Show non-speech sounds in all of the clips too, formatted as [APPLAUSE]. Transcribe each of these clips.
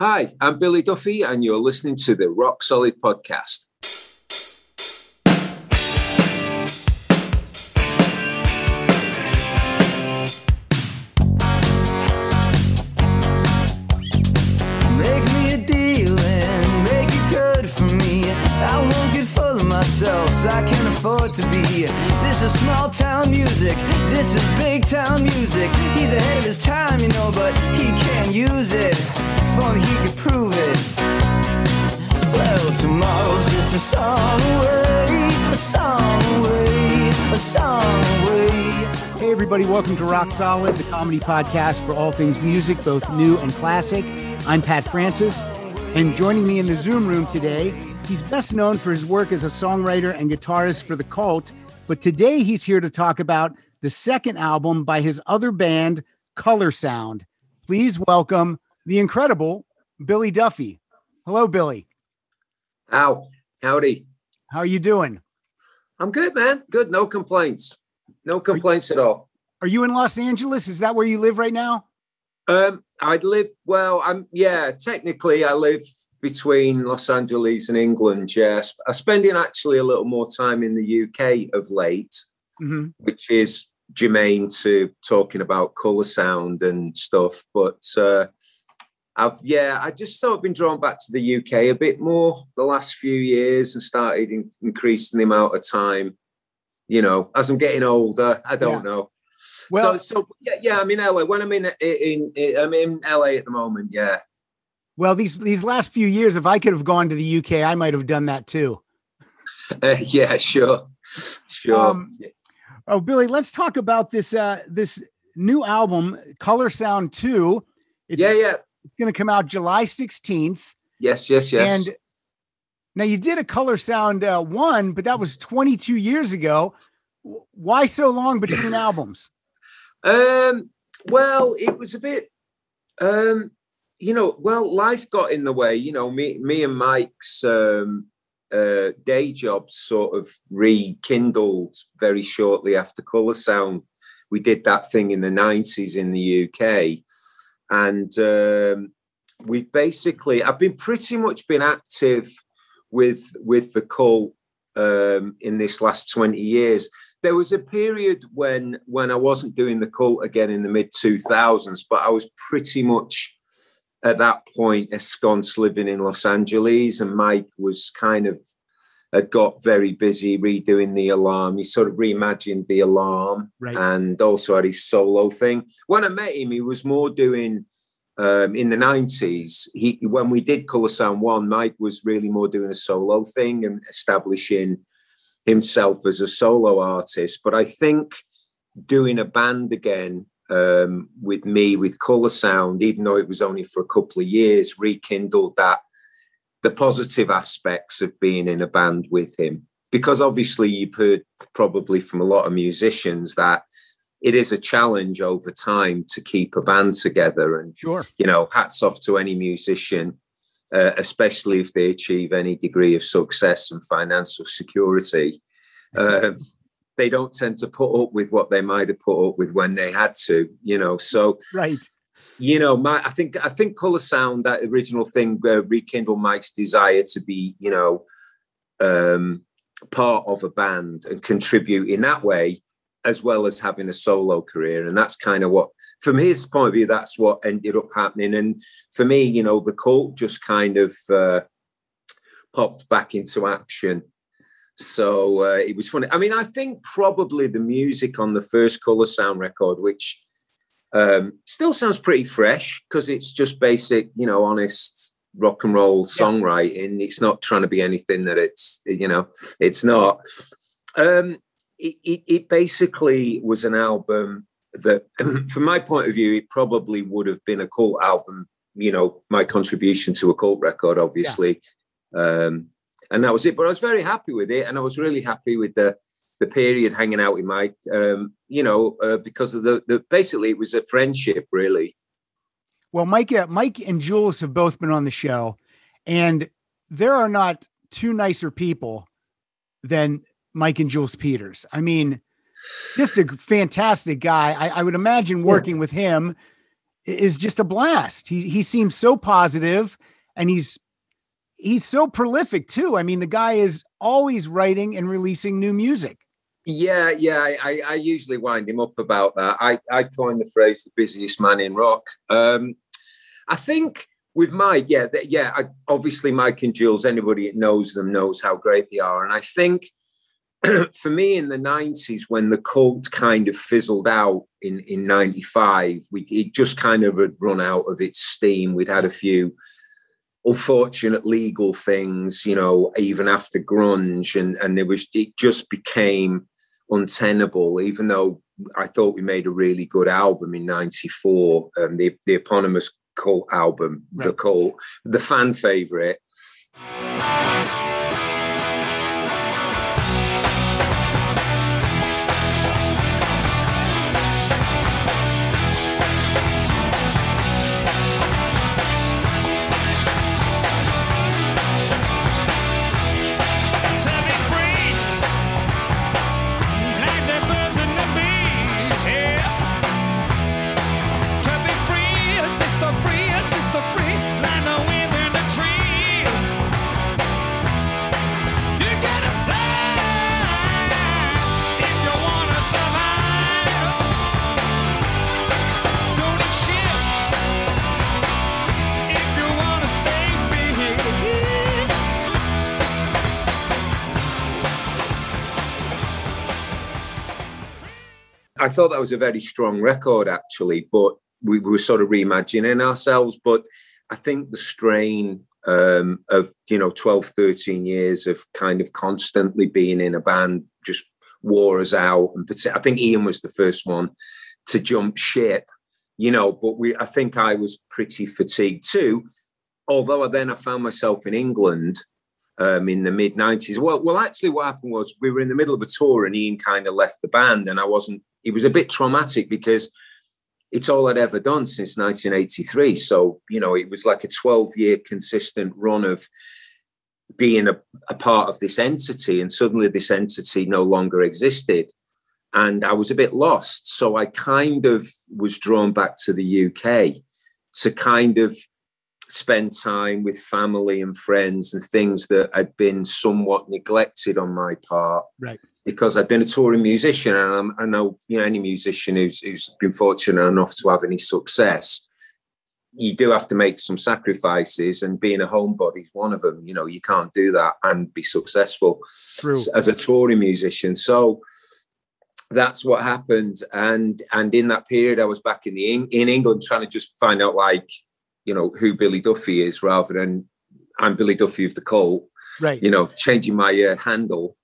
Hi, I'm Billy Duffy, and you're listening to the Rock Solid Podcast. Make me a deal and make it good for me. I won't get full of myself, 'cause I can't afford to be. Is small town music, this is big town music. He's ahead of his time, you know, but he can't use it. If only he could prove it. Well, tomorrow's just a song away, a song away, a song away. Hey, everybody, welcome to Rock Solid, the comedy podcast for all things music, both new and classic. I'm Pat Francis, and joining me in the Zoom room today, he's best known for his work as a songwriter and guitarist for The Cult, but today he's here to talk about the second album by his other band, Color Sound. Please welcome the incredible Billy Duffy. Hello, Billy. How? howdy. How are you doing? I'm good, man. Good. No complaints. No complaints at all. Are you in Los Angeles? Is that where you live right now? Um, I live well. I'm yeah. Technically, I live between Los Angeles and England. Yes, I'm spending actually a little more time in the UK of late, hmm which is germane to talking about color sound and stuff. But uh, I've yeah, I just sort of been drawn back to the UK a bit more the last few years and started in, increasing the amount of time. You know, as I'm getting older, I don't Yeah. know. Well, so, so yeah, yeah, I'm in LA. When I'm in, in, in I'm in LA at the moment. Yeah. Well, these these last few years, if I could have gone to the UK, I might have done that too. [LAUGHS] Uh, yeah, sure, sure. Um, Oh, Billy, let's talk about this uh this new album, Color Sound 2. It's, yeah, yeah, it's going to come out July 16th. yes, yes, yes. And now you did a Color Sound uh, 1, but that was 22 years ago. Why so long between [LAUGHS] albums? Um, well, it was a bit, um, you know, well, life got in the way. You know, me, me and Mike's um, uh, day jobs sort of rekindled very shortly after Color Sound. We did that thing in the '90s in the UK, and um, we've basically, I've been pretty much been active with with the cult um, in this last 20 years there was a period when when I wasn't doing the cult again in the mid 2000s, but I was pretty much at that point ensconced living in Los Angeles, and Mike was kind of had got very busy redoing the alarm. He sort of reimagined the alarm Right. and also had his solo thing. When I met him, he was more doing um, in the 90s. He when we did Color Sound One, Mike was really more doing a solo thing and establishing himself as a solo artist. But I think doing a band again um, with me with Color Sound, even though it was only for a couple of years, rekindled that the positive aspects of being in a band with him. Because obviously, you've heard probably from a lot of musicians that it is a challenge over time to keep a band together. And Sure. you know, hats off to any musician, uh, especially if they achieve any degree of success and financial security. Um, they don't tend to put up with what they might have put up with when they had to, you know. So, Right. you know, my I think I think Color Sound, that original thing, uh, rekindled Mike's desire to be, you know, um, part of a band and contribute in that way, as well as having a solo career. And that's kind of what, from his point of view, that's what ended up happening. And for me, you know, the cult just kind of uh, popped back into action. So uh, it was funny. I mean, I think probably the music on the first Color Sound record, which um, still sounds pretty fresh because it's just basic, you know, honest rock and roll songwriting. It's not trying to be anything that it's, you know, it's not. Um, it, it, it basically was an album that, [CLEARS THROAT] from my point of view, it probably would have been a cult album. You know, my contribution to a cult record, obviously, um, and that was it. But I was very happy with it, and I was really happy with the the period hanging out with Mike. Um, you know, uh, because of the the basically it was a friendship, really. Well, Mike, uh, Mike and Jules have both been on the show, and there are not two nicer people than Mike and Jules Peters. I mean, just a fantastic guy. I, I would imagine working with him is just a blast. He he seems so positive and he's he's so prolific too. I mean, the guy is always writing and releasing new music. Yeah, yeah. I, I usually wind him up about that. I, I coined the phrase "the busiest man in rock." Um, I think with Mike, yeah, yeah. I, obviously, Mike and Jules. Anybody that knows them knows how great they are, and I think [CLEARS THROAT] for me in the 90s when the cult kind of fizzled out in in 95 we it just kind of had run out of its steam we'd had a few unfortunate legal things you know even after grunge and and there was it just became untenable even though i thought we made a really good album in 94 um, the the eponymous cult album right. the cult the fan favorite thought that was a very strong record, actually, but we, we were sort of reimagining ourselves. But I think the strain um, of, you know, 12, 13 years of kind of constantly being in a band just wore us out. And I think Ian was the first one to jump ship, you know, but we, I think I was pretty fatigued too. Although then I found myself in England um, in the mid 90s. Well, well, actually, what happened was we were in the middle of a tour and Ian kind of left the band, and I wasn't it was a bit traumatic because it's all I'd ever done since 1983. So, you know, it was like a 12 year consistent run of being a, a, part of this entity, and suddenly this entity no longer existed. And I was a bit lost. So I kind of was drawn back to the UK to kind of spend time with family and friends and things that had been somewhat neglected on my part. Right because I've been a touring musician, and I'm, i know you know any musician who's who's been fortunate enough to have any success. You do have to make some sacrifices, and being a homebody is one of them. You know, you can't do that and be successful True. as a touring musician. So that's what happened, and and in that period, I was back in the in England trying to just find out like you know who Billy Duffy is, rather than I'm Billy Duffy of the Cult. Right. You know, changing my uh, handle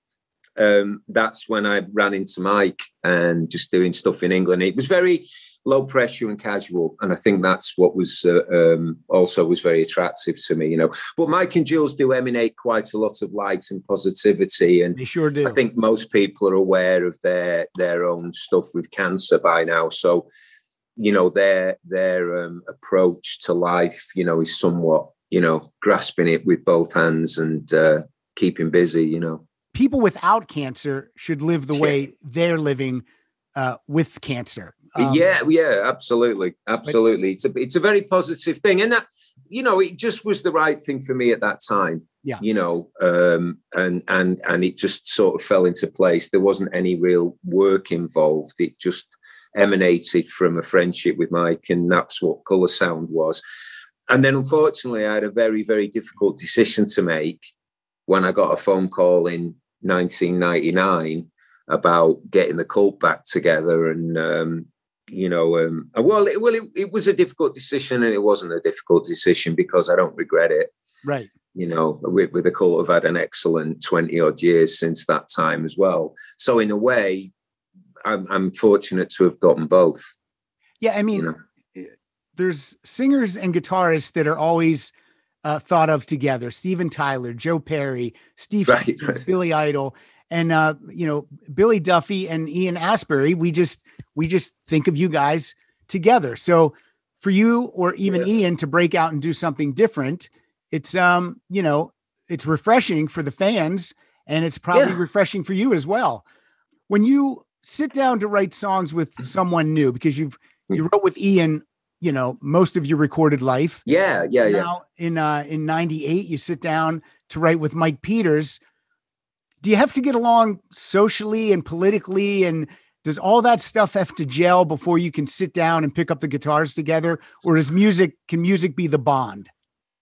um, that's when I ran into Mike and just doing stuff in England. It was very low pressure and casual, and I think that's what was uh, um, also was very attractive to me. You know, but Mike and Jules do emanate quite a lot of light and positivity, and they sure do. I think most people are aware of their their own stuff with cancer by now, so you know their their um, approach to life, you know, is somewhat you know grasping it with both hands and uh, keeping busy. You know people without cancer should live the way they're living uh, with cancer. Um, yeah, yeah, absolutely, absolutely. It's a it's a very positive thing, and that you know it just was the right thing for me at that time. Yeah, you know, um, and and and it just sort of fell into place. There wasn't any real work involved. It just emanated from a friendship with Mike, and that's what Colour Sound was. And then, unfortunately, I had a very very difficult decision to make when I got a phone call in 1999 about getting the cult back together and um, you know um, well it, well it, it, was a difficult decision and it wasn't a difficult decision because i don't regret it. Right. You know with, with the cult have had an excellent 20 odd years since that time as well. So in a way i'm, I'm fortunate to have gotten both. Yeah i mean you know? Eh, there's singers and guitarists that are always uh, thought of together. Steven Tyler, Joe Perry, Steve right, Stevens, right. Billy Idol, and uh, you know Billy Duffy and Ian Astbury. We just we just think of you guys together. So for you or even yeah. Ian to break out and do something different, it's um you know it's refreshing for the fans and it's probably yeah. refreshing for you as well. When you sit down to write songs with someone new, because you've you hmm. wrote with Ian you know most of your recorded life. Yeah, yeah, yeah. Now in uh, in '98, you sit down to write with Mike Peters. Do you have to get along socially and politically and does all that stuff have to gel before you can sit down and pick up the guitars together or is music can music be the bond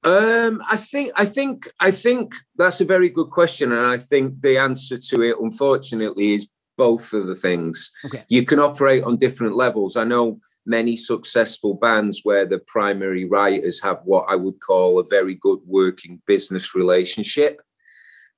um, I think I think I think that's a very good question, and I think the answer to it, unfortunately, is both of the things. Okay. You can operate on different levels. I know many successful bands where the primary writers have what I would call a very good working business relationship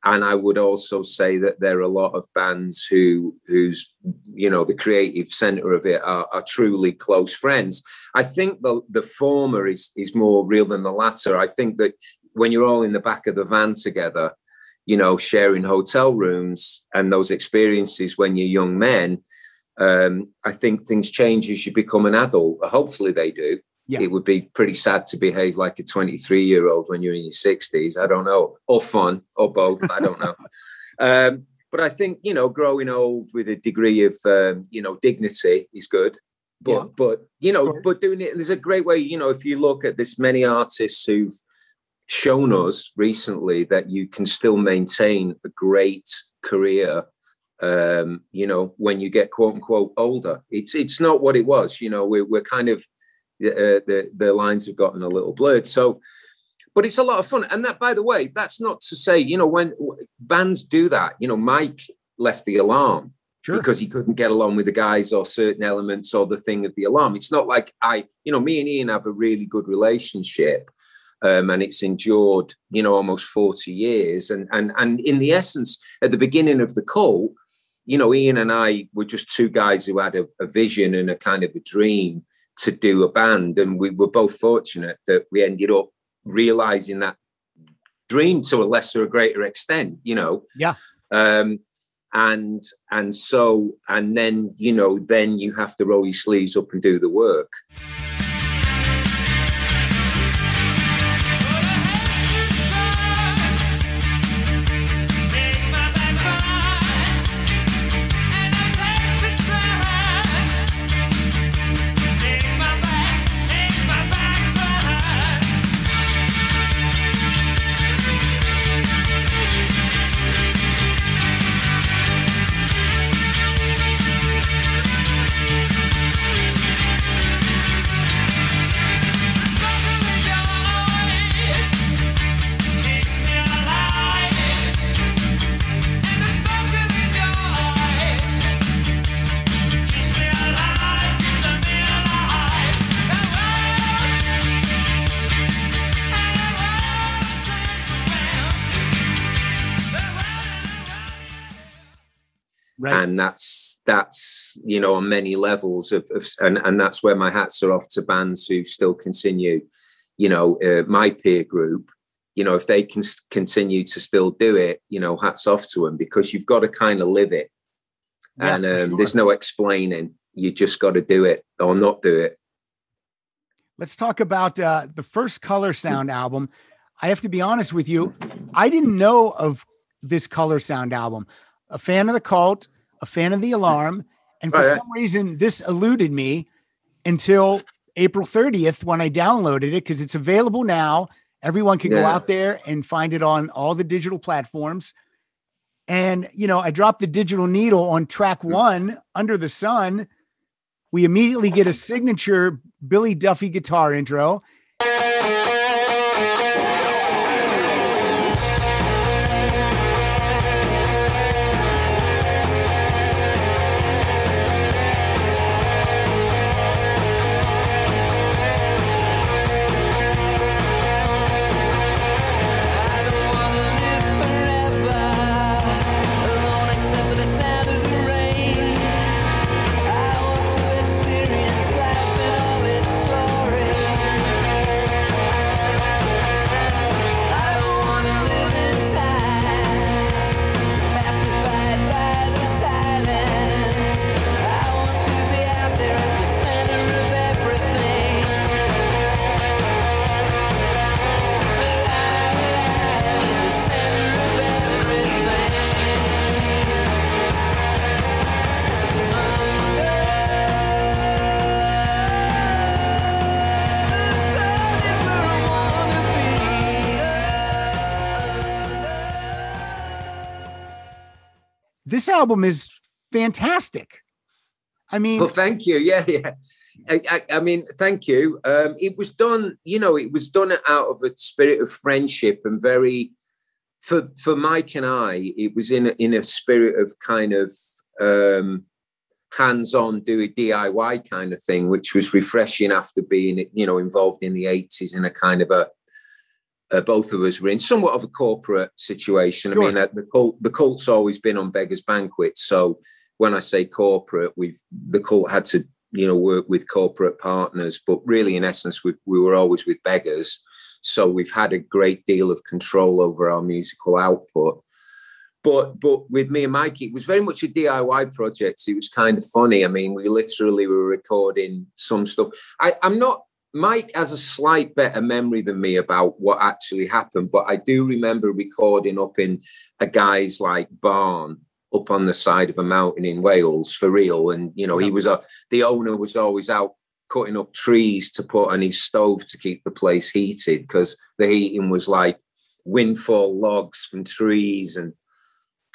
and I would also say that there are a lot of bands who whose you know the creative center of it are, are, truly close friends. I think the the former is is more real than the latter. I think that when you're all in the back of the van together, you know, sharing hotel rooms and those experiences when you're young men, um, I think things change as you become an adult. Hopefully, they do yeah. it would be pretty sad to behave like a 23 year old when you're in your 60s. I don't know, or fun, or both. I don't know. [LAUGHS] Um, but I think you know, growing old with a degree of um, you know dignity is good. But yeah. but you know, sure. but doing it, there's a great way. You know, if you look at this, many artists who've shown us recently that you can still maintain a great career um, you know, when you get quote unquote older. It's it's not what it was. You know, we're we're kind of uh, the the lines have gotten a little blurred. So, but it's a lot of fun. And that, by the way, that's not to say you know when bands do that. You know, Mike left the alarm. Sure. Because he couldn't get along with the guys or certain elements or the thing of the alarm. It's not like I, you know, me and Ian have a really good relationship. Um, and it's endured, you know, almost 40 years. And and and in the essence, at the beginning of the call, you know, Ian and I were just two guys who had a, a vision and a kind of a dream to do a band. And we were both fortunate that we ended up realizing that dream to a lesser or greater extent, you know. Yeah. Um, and and so and then you know then you have to roll your sleeves up and do the work. Right. And that's that's you know on many levels of, of, and and that's where my hats are off to bands who still continue, you know, uh, my peer group. You know, if they can continue to still do it, you know, hats off to them because you've got to kind of live it, yeah, and um, sure. there's no explaining. You just got to do it or not do it. Let's talk about uh, the first Color Sound album. I have to be honest with you, I didn't know of this Color Sound album a fan of the cult, a fan of the alarm, and for some reason this eluded me until April 30th when I downloaded it because it's available now. Everyone can yeah. go out there and find it on all the digital platforms. And you know, I dropped the digital needle on track hmm. one, Under the Sun. We immediately get a signature Billy Duffy guitar intro. Album is fantastic. I mean, well, thank you. [LAUGHS] Yeah, yeah. I, I, I mean, thank you. Um, it was done, you know, it was done out of a spirit of friendship and very, for for Mike and I, it was in a, in a spirit of kind of um, hands-on, do a DIY kind of thing, which was refreshing after being, you know, involved in the eighties in a kind of a. Uh, both of us were in somewhat of a corporate situation. Sure. I mean, uh, the cult, the cult's always been on beggars' banquets, so when I say corporate, we've the cult had to you know work with corporate partners, but really in essence we, we were always with beggars. So we've had a great deal of control over our musical output. But but with me and Mike, it was very much a DIY project. It was kind of funny. I mean, we literally were recording some stuff. I, I'm not Mike has a slight better memory than me about what actually happened, but I do remember recording up in a guy's like barn up on the side of a mountain in Wales for real. And you know, he was a the owner was always out cutting up trees to put on his stove to keep the place heated because the heating was like windfall logs from trees and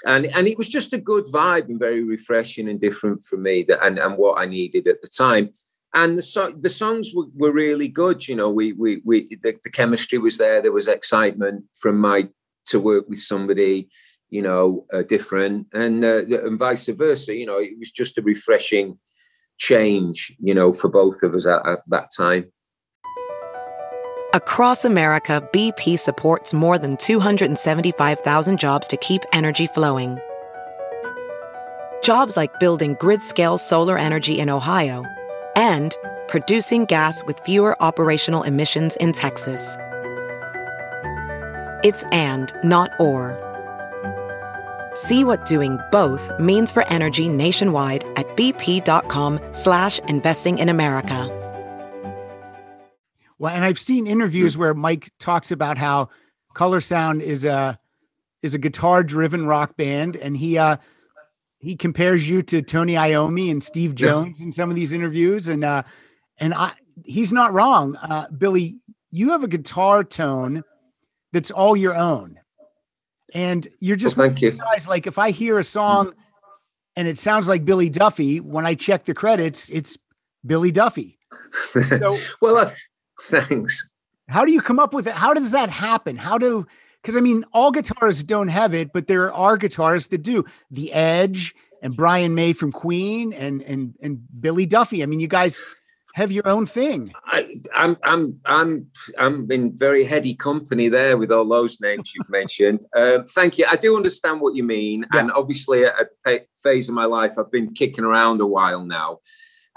and and it was just a good vibe and very refreshing and different for me that and, and what I needed at the time. And the so, the songs were, were really good. You know, we we we the, the chemistry was there. There was excitement from my to work with somebody you know, uh, different, and uh, and vice versa. You know, it was just a refreshing change, you know, for both of us at, at that time. Across America, BP supports more than 275,000 jobs to keep energy flowing. Jobs like building grid-scale solar energy in Ohio and producing gas with fewer operational emissions in Texas. It's and, not or. See what doing both means for energy nationwide at bp.com slash investing in America. Well, and I've seen interviews where Mike talks about how Color Sound is a is a guitar driven rock band, and he uh he compares you to Tony Iommi and Steve Jones in some of these interviews, and uh and I he's not wrong. Uh Billy, you have a guitar tone that's all your own. And you're just well, thank you. guys like if I hear a song and it sounds like Billy Duffy, when I check the credits, it's Billy Duffy. [LAUGHS] So, well, uh, thanks. How do you come up with it? How does that happen? How do because I mean, all guitarists don't have it, but there are guitarists that do. The Edge and Brian May from Queen and and and Billy Duffy. I mean, you guys have your own thing. I, am I'm I'm I'm in very heady company there with all those names you've mentioned. [LAUGHS] Um, thank you. I do understand what you mean, yeah. and obviously at a phase of my life, I've been kicking around a while now,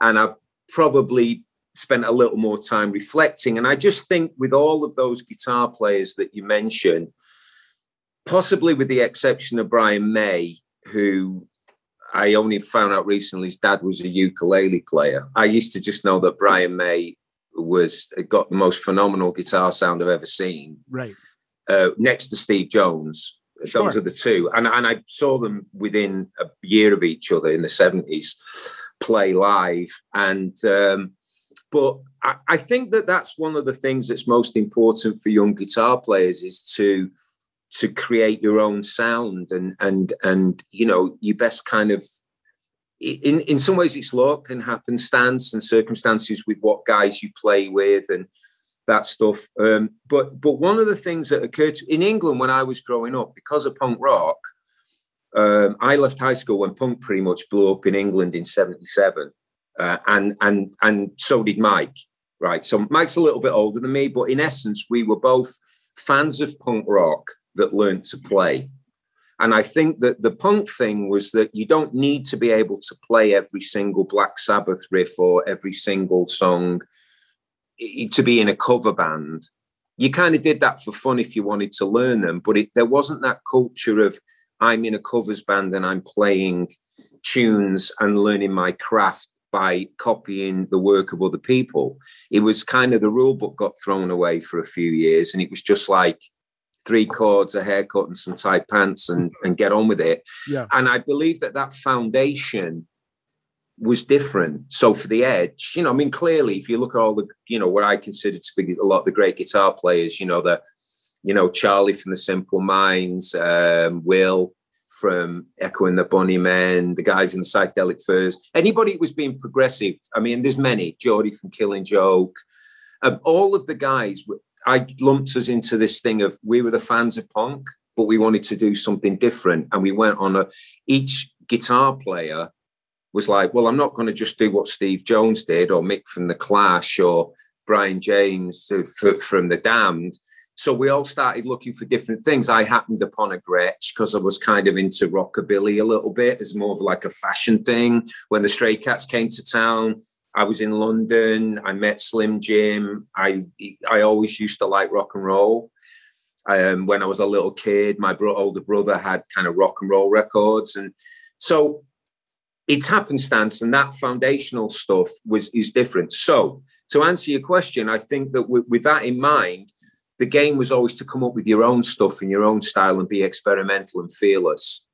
and I've probably spent a little more time reflecting. And I just think with all of those guitar players that you mentioned, possibly with the exception of Brian May, who I only found out recently his dad was a ukulele player. I used to just know that Brian May was got the most phenomenal guitar sound I've ever seen. Right. Uh, next to Steve Jones. Sure. Those are the two. And, and I saw them within a year of each other in the 70s play live. And, um, but I, I think that that's one of the things that's most important for young guitar players is to, to create your own sound and and and you know you best kind of in in some ways it's luck and happenstance and circumstances with what guys you play with and that stuff. Um, but but one of the things that occurred to, in england when i was growing up because of punk rock um, i left high school when punk pretty much blew up in england in 77 uh, and and and so did mike right? So mike's a little bit older than me but in essence we were both fans of punk rock that learned to play. And I think that the punk thing was that you don't need to be able to play every single Black Sabbath riff or every single song to be in a cover band. You kind of did that for fun if you wanted to learn them, but it, there wasn't that culture of I'm in a covers band and I'm playing tunes and learning my craft by copying the work of other people. It was kind of the rule book got thrown away for a few years, and it was just like three chords, a haircut, and some tight pants, and and get on with it. Yeah. And I believe that that foundation was different. So for the Edge, you know, I mean, clearly, if you look at all the, you know, what I consider to be a lot of the great guitar players, you know, the, you know, Charlie from the Simple Minds, um, Will from Echo and the Bunnymen, the guys in the Psychedelic Furs, anybody who was being progressive. I mean, there's many, Geordie from Killing Joke, um, all of the guys. I lumped us into this thing of we were the fans of punk, but we wanted to do something different, and we went on a. Each guitar player was like, well, I'm not going to just do what Steve Jones did, or Mick from the Clash, or Brian James from the Damned so we all started looking for different things. I happened upon a Gretsch because I was kind of into rockabilly a little bit as more of like a fashion thing. When the Stray Cats came to town, I was in London. I met Slim Jim. I I always used to like rock and roll. Um, when I was a little kid, my bro- older brother had kind of rock and roll records, and so it's happenstance, and that foundational stuff was is different. So to answer your question, I think that with, with that in mind, the game was always to come up with your own stuff and your own style and be experimental and fearless.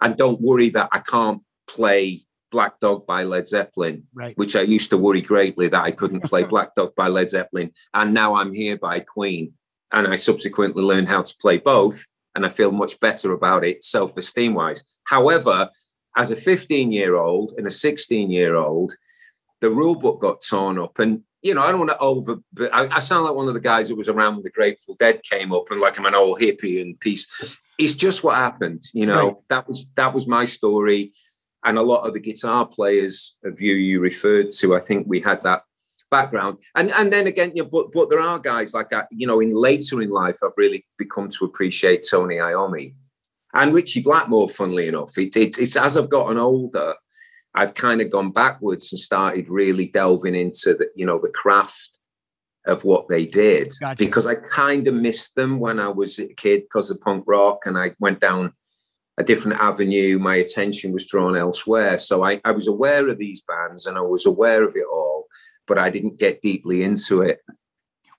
And don't worry that I can't play Black Dog by Led Zeppelin, right. which I used to worry greatly that I couldn't [LAUGHS] play Black Dog by Led Zeppelin. And now I'm here by Queen. And I subsequently learned how to play both. And I feel much better about it self esteem wise. However, as a 15 year old and a 16 year old, the rule book got torn up. And you know, I don't want to over, but I, I, sound like one of the guys that was around when the Grateful Dead came up, and like I'm an old hippie and peace. It's just what happened, you know. Right. That was that was my story, and a lot of the guitar players of you you referred to, I think we had that background, and and then again, you know, but but there are guys like I, uh, you know, in later in life, I've really become to appreciate Tony Iommi and Ritchie Blackmore. Funnily enough, it, it, it's as I've gotten older I've kind of gone backwards and started really delving into the, you know, the craft of what they did gotcha. because I kind of missed them when I was a kid because of punk rock and I went down a different avenue. My attention was drawn elsewhere. So I, I was aware of these bands and I was aware of it all, but I didn't get deeply into it.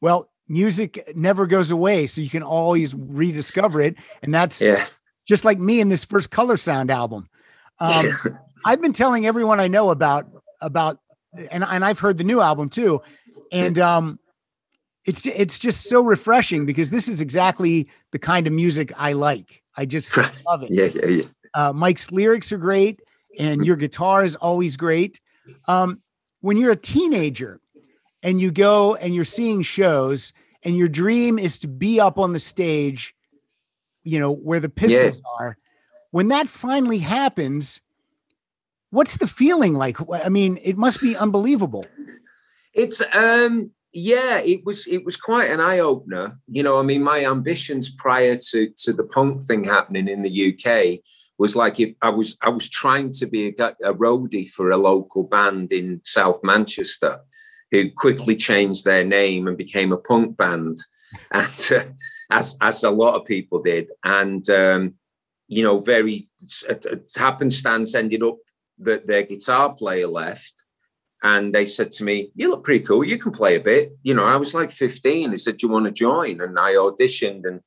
Well, music never goes away. So you can always rediscover it. And that's yeah. just like me in this first Color Sound album. Um, [LAUGHS] I've been telling everyone I know about about, and and I've heard the new album too, and um, it's it's just so refreshing because this is exactly the kind of music I like. I just love it. [LAUGHS] yeah, yeah, yeah. Uh, Mike's lyrics are great, and your guitar is always great. Um, when you're a teenager and you go and you're seeing shows, and your dream is to be up on the stage, you know where the pistols yeah. are when that finally happens, what's the feeling like? I mean, it must be unbelievable. It's um yeah, it was it was quite an eye opener. You know, I mean, my ambitions prior to to the punk thing happening in the UK was like if I was I was trying to be a, a roadie for a local band in South Manchester, who quickly changed their name and became a punk band, [LAUGHS] and uh, as as a lot of people did, and um, you know, very happenstance ended up that their guitar player left. And they said to me, You look pretty cool. You can play a bit. You know, I was like 15. They said, Do you want to join? And I auditioned and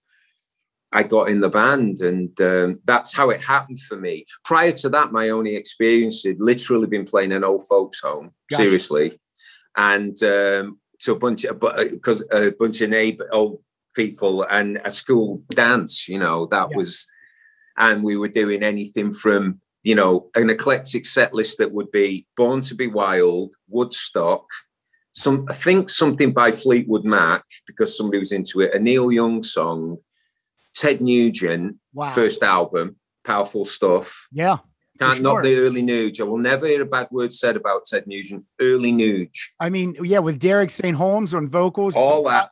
I got in the band. And um, that's how it happened for me. Prior to that, my only experience had literally been playing an old folks' home, gotcha. seriously. And um, to a bunch of, because uh, a bunch of neighbor, old people and a school dance, you know, that yeah. was and we were doing anything from you know an eclectic set list that would be Born to Be Wild, Woodstock, some I think something by Fleetwood Mac because somebody was into it, a Neil Young song, Ted Nugent wow. first album, powerful stuff. Yeah. Can't sure. not the early Nuge. I will never hear a bad word said about Ted Nugent. Early Nuge. I mean, yeah, with Derek St. Holmes on vocals. All that.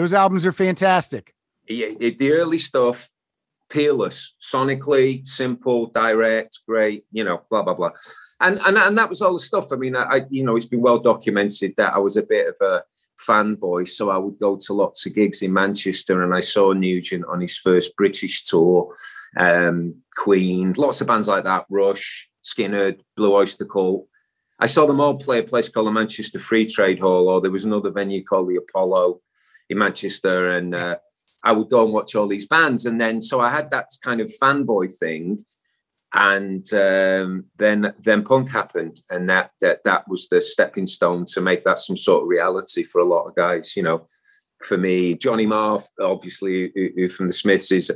Those albums are fantastic. Yeah, the early stuff, peerless, sonically, simple, direct, great, you know, blah, blah, blah. And, and, and that was all the stuff. I mean, I, you know, it's been well documented that I was a bit of a fanboy. So I would go to lots of gigs in Manchester and I saw Nugent on his first British tour, um, Queen, lots of bands like that, Rush, Skynyrd, Blue Oyster Cult. I saw them all play a place called the Manchester Free Trade Hall, or there was another venue called the Apollo in Manchester. And uh, I would go and watch all these bands. And then, so I had that kind of fanboy thing. And um, then, then punk happened, and that, that that was the stepping stone to make that some sort of reality for a lot of guys. You know, for me, Johnny Marr, obviously, who, who from the Smiths is,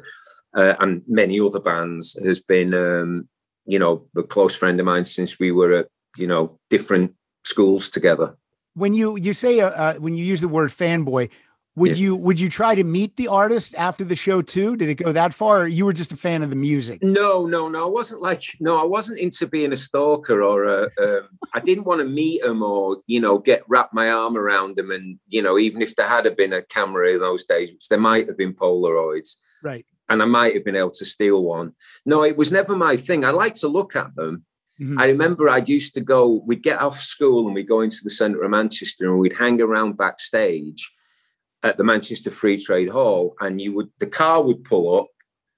uh, and many other bands, has been, um, you know, a close friend of mine since we were at, you know, different schools together. When you you say uh, uh when you use the word fanboy, would yeah. you would you try to meet the artist after the show too? Did it go that far, or you were just a fan of the music? No, no, no. I wasn't like no, I wasn't into being a stalker or a, um, I didn't want to meet them or you know get wrap my arm around them and you know even if there had been a camera in those days, which there might have been Polaroids, right? And I might have been able to steal one. No, it was never my thing. I like to look at them. Mm-hmm. I remember I used to go. We'd get off school and we'd go into the centre of Manchester and we'd hang around backstage at the Manchester Free Trade Hall, and you would the car would pull up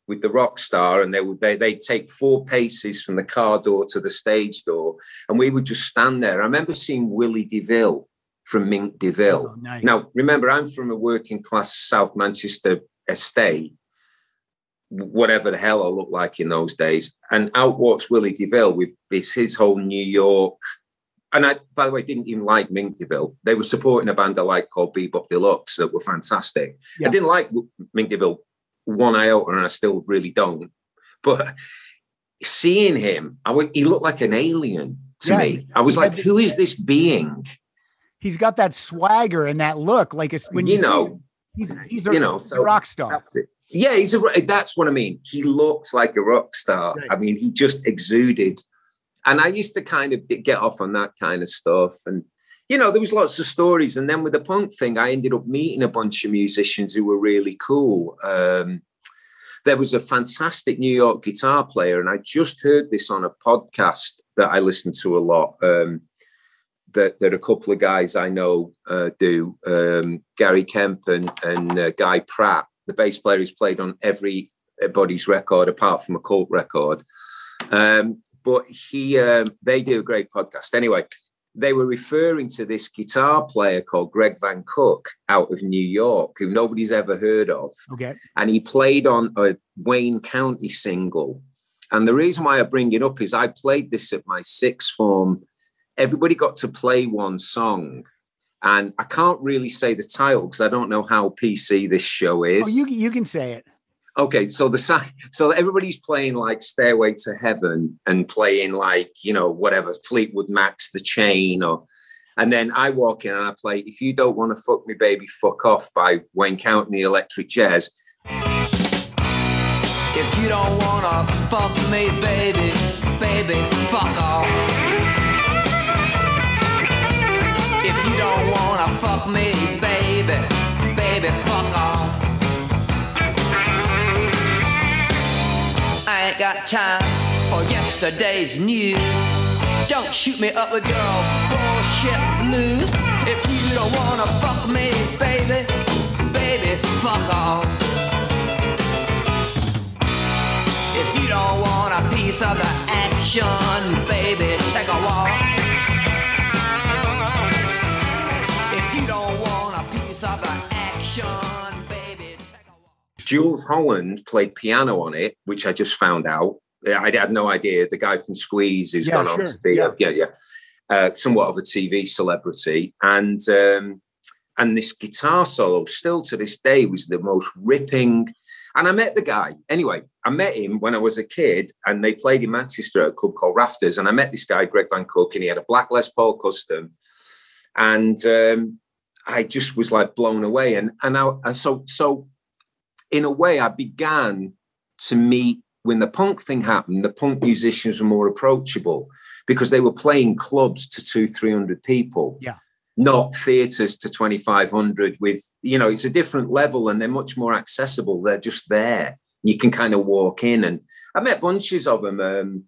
with the rock star, and they would they they'd take four paces from the car door to the stage door, and we would just stand there. I remember seeing Willie DeVille from Mink DeVille. Oh, nice. Now, remember, I'm from a working class South Manchester estate, whatever the hell I looked like in those days. And out walks Willie DeVille with his, his whole New York and I, by the way, didn't even like Mink DeVille. They were supporting a band I like called Bebop Deluxe that were fantastic. Yeah. I didn't like Mink DeVille one iota, and I still really don't. But seeing him, I would, he looked like an alien to yeah, me. I was like, who is this being? He's got that swagger and that look, like it's when you, you know, he's, he's a, you know, so rock star. Yeah, he's a. That's what I mean. He looks like a rock star. Right. I mean, he just exuded and I used to kind of get off on that kind of stuff. And, you know, there was lots of stories. And then with the punk thing, I ended up meeting a bunch of musicians who were really cool. Um, there was a fantastic New York guitar player, and I just heard this on a podcast that I listen to a lot. Um, that, that a couple of guys I know uh, do, um, Gary Kemp and, and uh, Guy Pratt, the bass player who's played on everybody's record apart from a cult record. Um, but he, um, they do a great podcast. Anyway, they were referring to this guitar player called Greg Van Cook out of New York, who nobody's ever heard of. Okay. And he played on a Wayne County single. And the reason why I bring it up is I played this at my sixth form. Everybody got to play one song. And I can't really say the title because I don't know how PC this show is. Oh, you, you can say it okay so the so everybody's playing like stairway to heaven and playing like you know whatever fleetwood macs the chain or and then i walk in and i play if you don't want to fuck me baby fuck off by wayne counting the electric chairs if you don't wanna fuck me baby baby fuck off. If you don't wanna fuck me baby baby fuck off ain't got time for yesterday's news. Don't shoot me up with your bullshit blues. If you don't wanna fuck me, baby, baby, fuck off. If you don't want a piece of the action, baby, take a walk. If you don't want a piece of the action, Jools Holland played piano on it, which I just found out. I had no idea. The guy from Squeeze, who's yeah, gone sure. on to be, yeah, yeah, yeah uh, somewhat of a TV celebrity, and um, and this guitar solo still to this day was the most ripping. And I met the guy anyway. I met him when I was a kid, and they played in Manchester at a club called Rafters. And I met this guy, Greg Van Cook, and he had a black Les Paul custom, and um, I just was like blown away. And and I, so so in a way, I began to meet when the punk thing happened, the punk musicians were more approachable because they were playing clubs to two, 300 people. Yeah. Not theatres to 2,500 with, you know, it's a different level and they're much more accessible. They're just there. You can kind of walk in, and I met bunches of them. Um,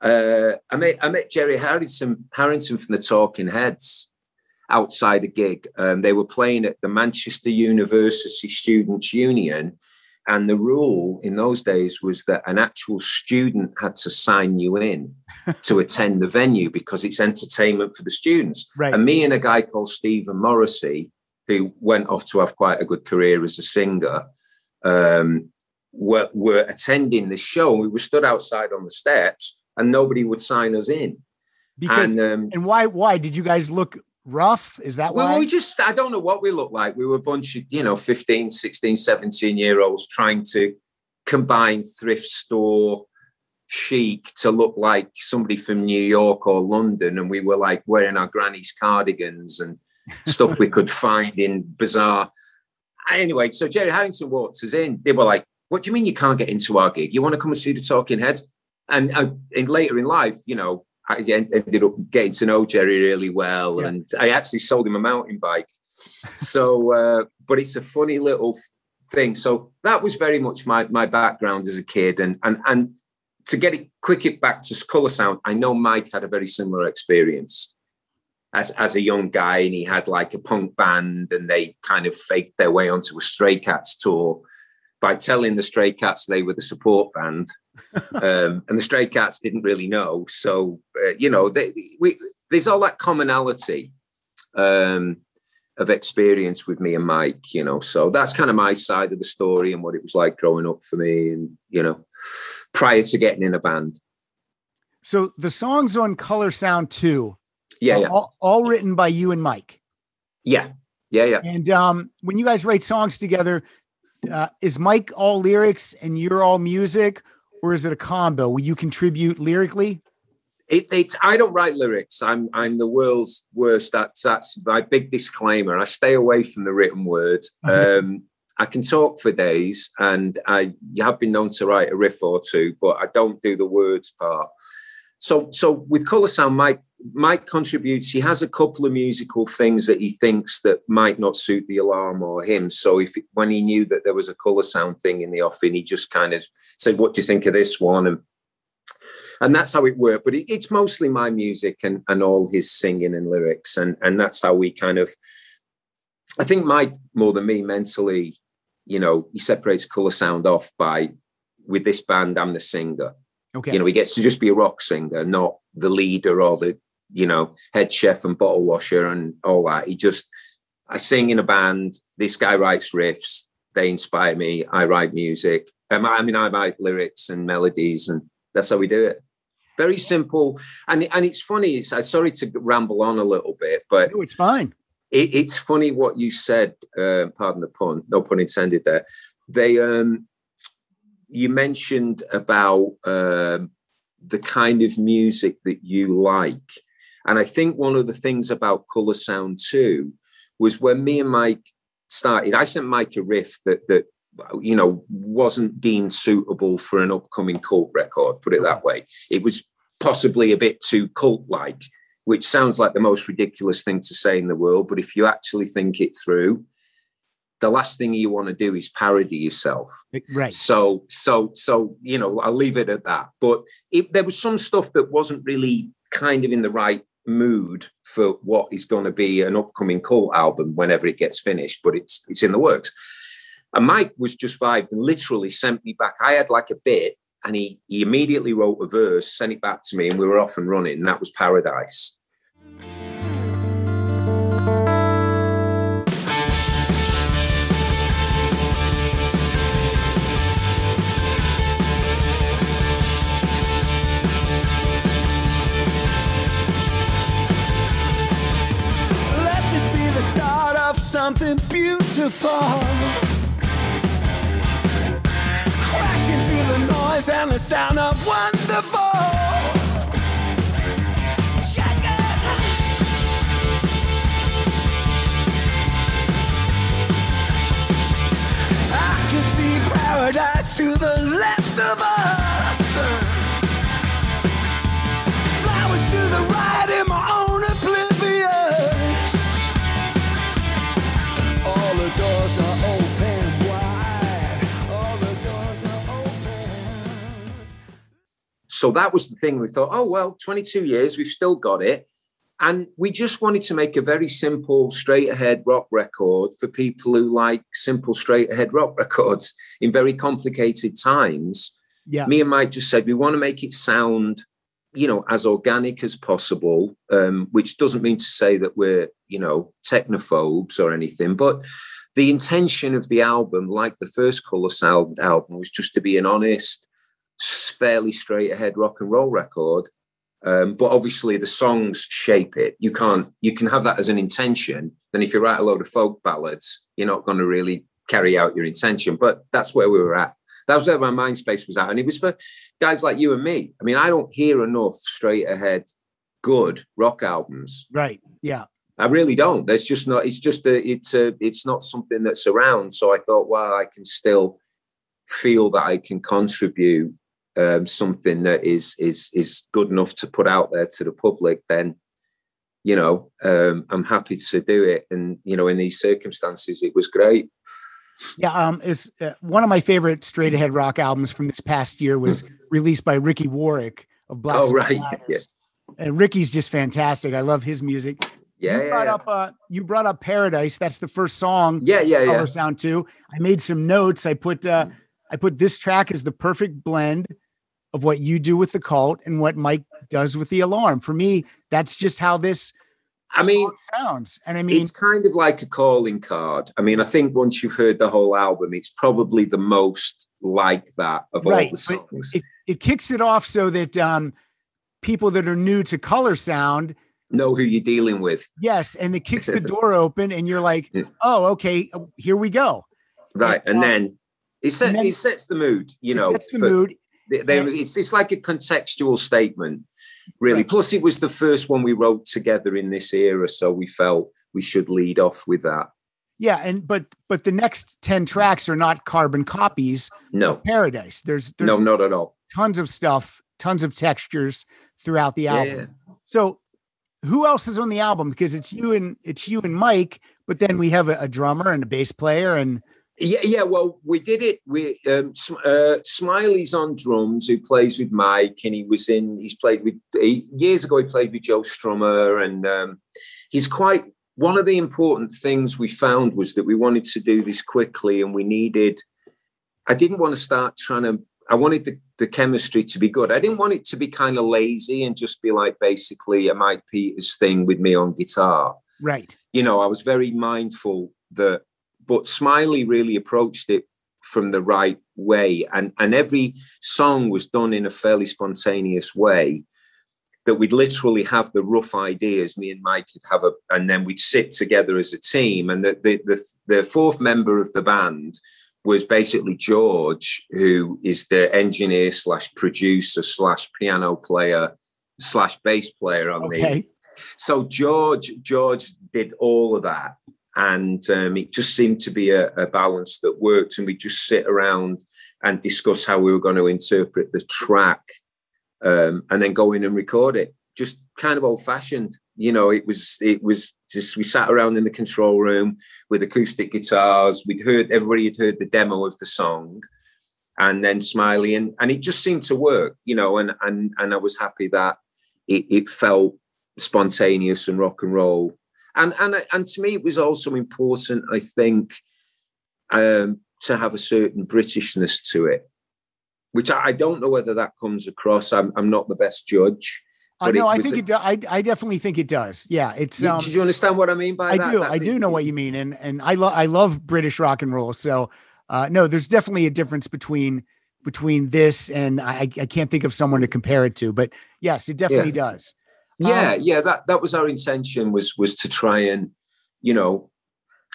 uh, I met I met Jerry Harrison Harrington from the Talking Heads outside a gig. Um, they were playing at the Manchester University Students' Union, and the rule in those days was that an actual student had to sign you in to [LAUGHS] attend the venue because it's entertainment for the students. Right. And me and a guy called Stephen Morrissey, who went off to have quite a good career as a singer, um, were, were attending the show. We were stood outside on the steps and nobody would sign us in. Because and um, and why why did you guys look rough? Is that why? we just, I don't know what we looked like. We were a bunch of, you know, 15, 16, 17 year olds trying to combine thrift store chic to look like somebody from New York or London. And we were like wearing our granny's cardigans and stuff we could find in bizarre. Anyway, so Jerry Harrison walks us in. They were like, What do you mean you can't get into our gig? You want to come and see the Talking Heads? And, uh, and later in life, you know, I ended up getting to know Jerry really well, Yeah. and I actually sold him a mountain bike. So, uh, but it's a funny little thing. So that was very much my my background as a kid, and and and to get it quick it back to Colour Sound, I know Mike had a very similar experience as as a young guy, and he had like a punk band, and they kind of faked their way onto a Stray Cats tour by telling the Stray Cats they were the support band um, and the Stray Cats didn't really know. So uh, you know, they, we there's all that commonality um, of experience with me and Mike. You know, so that's kind of my side of the story and what it was like growing up for me, and you know, prior to getting in a band. so the songs on Color Sound 2 Yeah, yeah, all, all written by you and Mike. yeah, yeah, yeah. And um, when you guys write songs together, uh, is Mike all lyrics and you're all music, or is it a combo? Will you contribute lyrically? It, it's I don't write lyrics. I'm I'm the world's worst. That's that's my big disclaimer. I stay away from the written word. [LAUGHS] Um, I can talk for days, and I you have been known to write a riff or two, but I don't do the words part. So so with Color Sound, Mike Mike contributes. He has a couple of musical things that he thinks that might not suit the alarm or him. So if when he knew that there was a Color Sound thing in the offing, he just kind of said, "What do you think of this one?" and and that's how it worked. But it, it's mostly my music and and all his singing and lyrics, and and that's how we kind of. I think Mike more than me mentally, you know, he separates color sound off by with this band. I'm the singer. Okay. You know, he gets to just be a rock singer, not the leader or the you know head chef and bottle washer and all that. He just I sing in a band. This guy writes riffs. They inspire me. I write music. Um, I mean, I write lyrics and melodies, and that's how we do it. Very simple, and and it's funny. It's I'm sorry to ramble on a little bit, but No, it's fine. it, it's funny what you said. Uh, pardon the pun, no pun intended. There, they um, you mentioned about um, the kind of music that you like, and I think one of the things about Color Sound too was when me and Mike started. I sent Mike a riff that that you know wasn't deemed suitable for an upcoming cult record. Put it that way. It was possibly a bit too cult like which sounds like the most ridiculous thing to say in the world. But if you actually think it through, the last thing you want to do is parody yourself. Right. So, so, so, you know, I'll leave it at that. But it, there was some stuff that wasn't really kind of in the right mood for what is going to be an upcoming cult album whenever it gets finished, but it's it's in the works. And Mike was just vibed and literally sent me back. I had like a bit, and he he immediately wrote a verse, sent it back to me, and we were off and running. And that was Paradise. Something beautiful. Crashing through the noise and the sound of wonderful. Check. I can see paradise to the left of us. So that was the thing. We thought, oh well, 22 years, we've still got it. And we just wanted to make a very simple, straight ahead rock record for people who like simple, straight ahead rock [LAUGHS] records in very complicated times. Yeah. Me and Mike just said we want to make it sound, you know, as organic as possible, um, which doesn't mean to say that we're, you know, technophobes or anything, but the intention of the album, like the first Colour Sound album, was just to be an honest, fairly straight ahead rock and roll record um, but obviously, the songs shape it. You can't. You can have that as an intention. Then, if you write a load of folk ballads, you're not going to really carry out your intention. But that's where we were at. That was where my mind space was at, and it was for guys like you and me. I mean, I don't hear enough straight ahead, good rock albums. Right. Yeah. I really don't. There's just not. It's just a. It's a. It's not something that's around. So I thought, well, I can still feel that I can contribute um, something that is is is good enough to put out there to the public, then you know um, I'm happy to do it. And you know, in these circumstances, it was great. Yeah, um, is uh, one of my favorite straight ahead rock albums from this past year was [LAUGHS] released by Ricky Warwick of Black. Oh right, yeah. And Ricky's just fantastic. I love his music. Yeah, you brought yeah, up uh, you brought up Paradise. That's the first song. Yeah, yeah, yeah. Sound too. I made some notes. I put uh, I put this track as the perfect blend of what you do with the cult and what Mike does with the alarm. For me, that's just how this I mean sounds. And I mean it's kind of like a calling card. I mean, I think once you've heard the whole album, it's probably the most like that of right, all the songs. It, it, kicks it off so that um, people that are new to color sound know who you're dealing with. Yes, and it kicks the [LAUGHS] door open, and you're like, "Oh, okay, here we go." Right, and, and then it sets it sets the mood. You know, sets the for, mood. There, it's it's like a contextual statement, really. Right. Plus, it was the first one we wrote together in this era, so we felt we should lead off with that. Yeah, and but but the next ten tracks are not carbon copies no. of Paradise. There's, there's no, not at all. Tons of stuff, tons of textures throughout the album. Yeah. So, who else is on the album? Because it's you and it's you and Mike, but then we have a, a drummer and a bass player and yeah, yeah. Well, we did it. We um, uh, Smiley's on drums, who plays with Mike, and he was in. He's played with he, years ago. He played with Joe Strummer, and um, he's quite. One of the important things we found was that we wanted to do this quickly, and we needed. I didn't want to start trying to. I wanted the, the chemistry to be good. I didn't want it to be kind of lazy and just be like basically a Mike Peters thing with me on guitar. Right. You know, I was very mindful that but Smiley really approached it from the right way, and and every song was done in a fairly spontaneous way. That we'd literally have the rough ideas. Me and Mike would have a, and then we'd sit together as a team. And the the the, the fourth member of the band was basically George, who is the engineer slash producer slash piano player slash bass player on okay. the. So George George did all of that, and um, it just seemed to be a, a, balance that worked and we just sit around and discuss how we were going to interpret the track um, and then go in and record it. Just kind of old fashioned you know it was it was just we sat around in the control room with acoustic guitars we'd heard everybody had heard the demo of the song and then smiley and and it just seemed to work you know and and and i was happy that it, it felt spontaneous and rock and roll and and and to me, it was also important. I think um, to have a certain Britishness to it, which I, I, don't know whether that comes across. I'm I'm not the best judge. Uh, no, I think a, it. Do, I I definitely think it does. Yeah, it's. Um, do you understand what I mean by I that? do. That I do know what you mean, and and I love I love British rock and roll. So, uh, no, there's definitely a difference between between this and I, I can't think of someone to compare it to, but yes, it definitely yeah. does. Yeah, um, yeah, that that was our intention was was to try and, you know,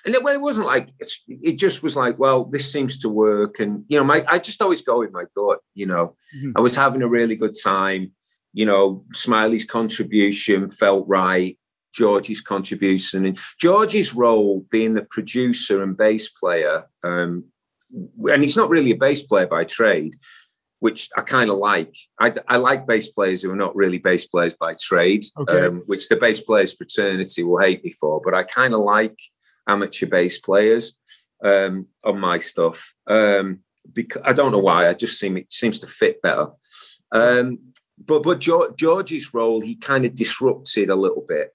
and it, well, it wasn't like it just was like, well, this seems to work, and you know, my I just always go with my gut. You know, mm-hmm. I was having a really good time. You know, Smiley's contribution felt right. George's contribution and George's role being the producer and bass player, um, and he's not really a bass player by trade, which I kind of like. I, I, like bass players who are not really bass players by trade, okay. um, which the bass players fraternity will hate me for. But I kind of like amateur bass players um, on my stuff. Um, because I don't know why. I just seem it seems to fit better. Um, but but George, George's role, he kind of disrupted a little bit.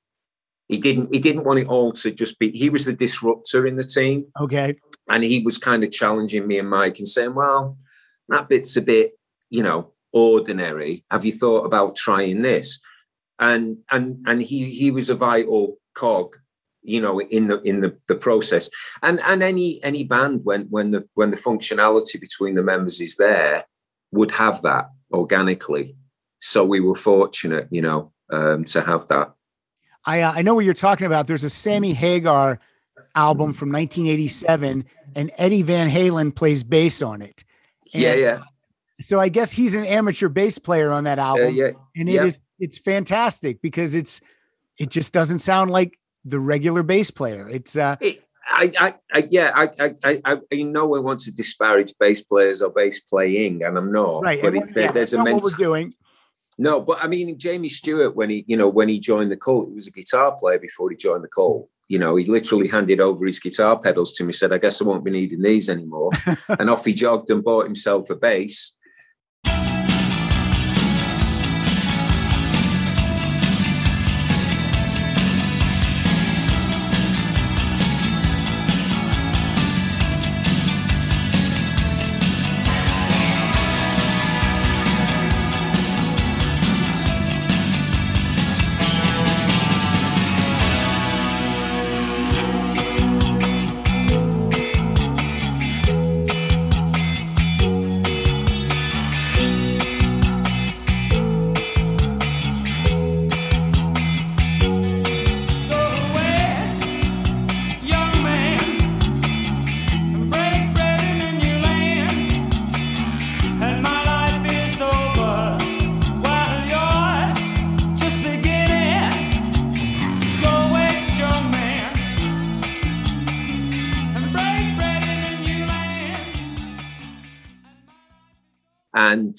He didn't he didn't want it all to just be. He was the disruptor in the team, Okay. and he was kind of challenging me and Mike and saying, "Well, that bit's a bit, you know, ordinary. Have you thought about trying this?" And and and he he was a vital cog, you know, in the in the the process. And and any any band when when the when the functionality between the members is there would have that organically. So we were fortunate, you know, um, to have that. I uh, I know what you're talking about. There's a Sammy Hagar album from 1987, and Eddie Van Halen plays bass on it. Yeah, And yeah, So I guess he's an amateur bass player on that uh, album, yeah. and it is yeah. it's fantastic because it's it just doesn't sound like the regular bass player. It's uh It, I, I, I, yeah, I, I, I, I, you know, I want to disparage bass players or bass playing, and I'm not. right. But it, yeah, there's a not what mental. we're doing. No, but I mean, Jamie Stewart, when he, you know, when he joined the cult, he was a guitar player before he joined the cult. You know, he literally handed over his guitar pedals to me, said, I guess I won't be needing these anymore. [LAUGHS] and off he jogged and bought himself a bass.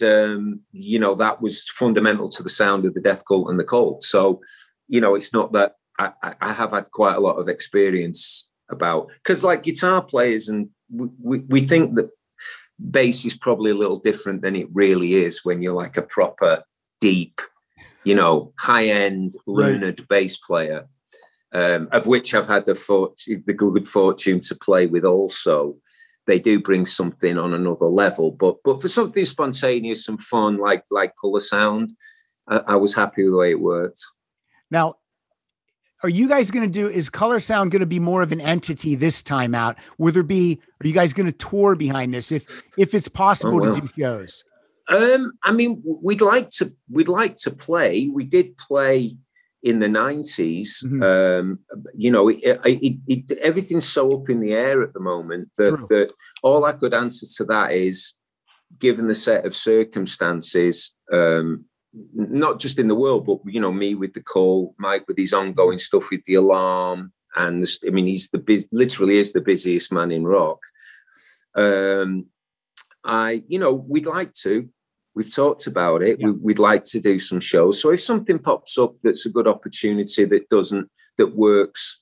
And um, you know that was fundamental to the sound of the death cult and the cult so you know it's not that i, I- have had quite a lot of experience about because like guitar players and we, we, think that bass is probably a little different than it really is when you're like a proper deep you know high end Right. learned bass player um, of which i've had the fort- the good fortune to play with also they do bring something on another level. But but for something spontaneous and fun, like like color sound, I, I was happy with the way it worked. Now, are you guys going to do? Is Color Sound going to be more of an entity this time out? Will there be? Are you guys going to tour behind this if if it's possible Oh, to do shows? Um, I mean, we'd like to we'd like to play. We did play in the 90s Mhm. Um, you know, it, it, it, everything's so up in the air at the moment that, True. that all I could answer to that is, given the set of circumstances, um, not just in the world, but you know, me with the Cult, Mike with his ongoing stuff with the alarm, and the, I mean, he's the bus- literally is the busiest man in rock. Um, I, you know, we'd like to. We've talked about it. Yeah. We, we'd like to do some shows. So if something pops up that's a good opportunity that doesn't that works,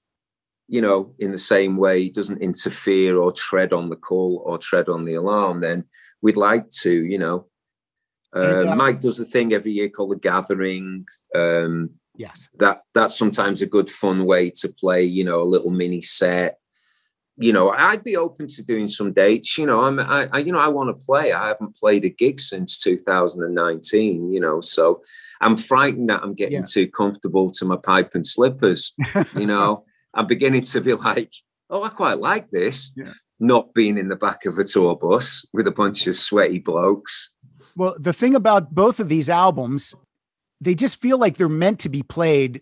you know, in the same way, doesn't interfere or tread on the Cult or tread on the alarm, then we'd like to, you know. Uh, And, uh, Mike does a thing every year called the Gathering. Um, Yes. that that's sometimes a good fun way to play you know a little mini set you know i'd be open to doing some dates you know i'm i, I you know i want to play i haven't played a gig since 2019 you know so i'm frightened that i'm getting Yeah. too comfortable to my pipe and slippers you know [LAUGHS] i'm beginning to be like oh i quite like this Yeah. not being in the back of a tour bus with a bunch of sweaty blokes Well, the thing about both of these albums, they just feel like they're meant to be played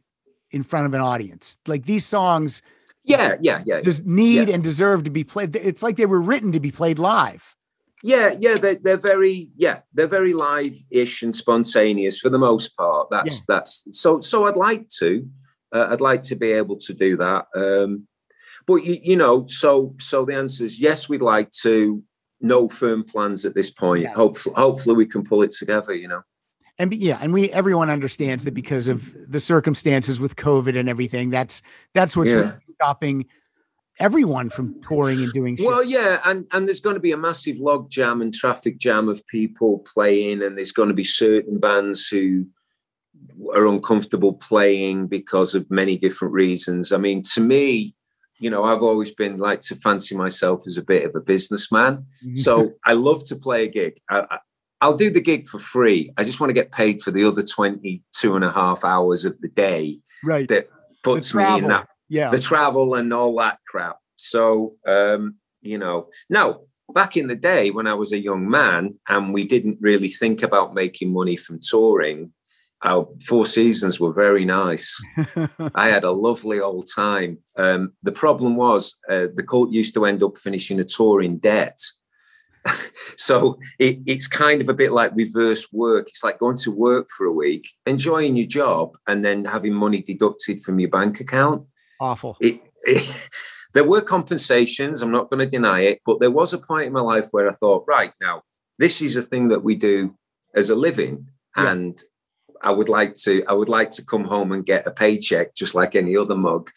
in front of an audience. Like these songs yeah yeah yeah just need Yeah. and deserve to be played. It's like they were written to be played live. Yeah, yeah, they're, they're very yeah, they're very live-ish and spontaneous for the most part. That's that's so so. I'd like to, uh, I'd like to be able to do that. Um, but you you know, so so the answer is yes. We'd like to. No firm plans at this point. Yeah. Hopefully, hopefully we can pull it together. You know. And yeah, and we everyone understands that because of the circumstances with COVID and everything, that's that's what's Yeah. Stopping everyone from touring and doing shit. Well, yeah, and and there's going to be a massive log jam and traffic jam of people playing, and there's going to be certain bands who are uncomfortable playing because of many different reasons. I mean, to me, you know, I've always been like to fancy myself as a bit of a businessman. Mm-hmm. So I love to play a gig. I, I, I'll do the gig for free. I just want to get paid for the other 22 and a half hours of the day right. that puts me in that yeah. the travel and all that crap. So, um, you know, now back in the day when I was a young man and we didn't really think about making money from touring, our four seasons were very nice. [LAUGHS] I had a lovely old time. Um, the problem was uh, the cult used to end up finishing a tour in debt. [LAUGHS] so it, it's kind of a bit like reverse work. It's like going to work for a week, enjoying your job, and then having money deducted from your bank account Awful. it, it- [LAUGHS] there were compensations. I'm not going to deny it, but there was a point in my life where I thought, right now, this is a thing that we do as a living, Yeah. and I would like to. I would like to come home and get a paycheck just like any other mug.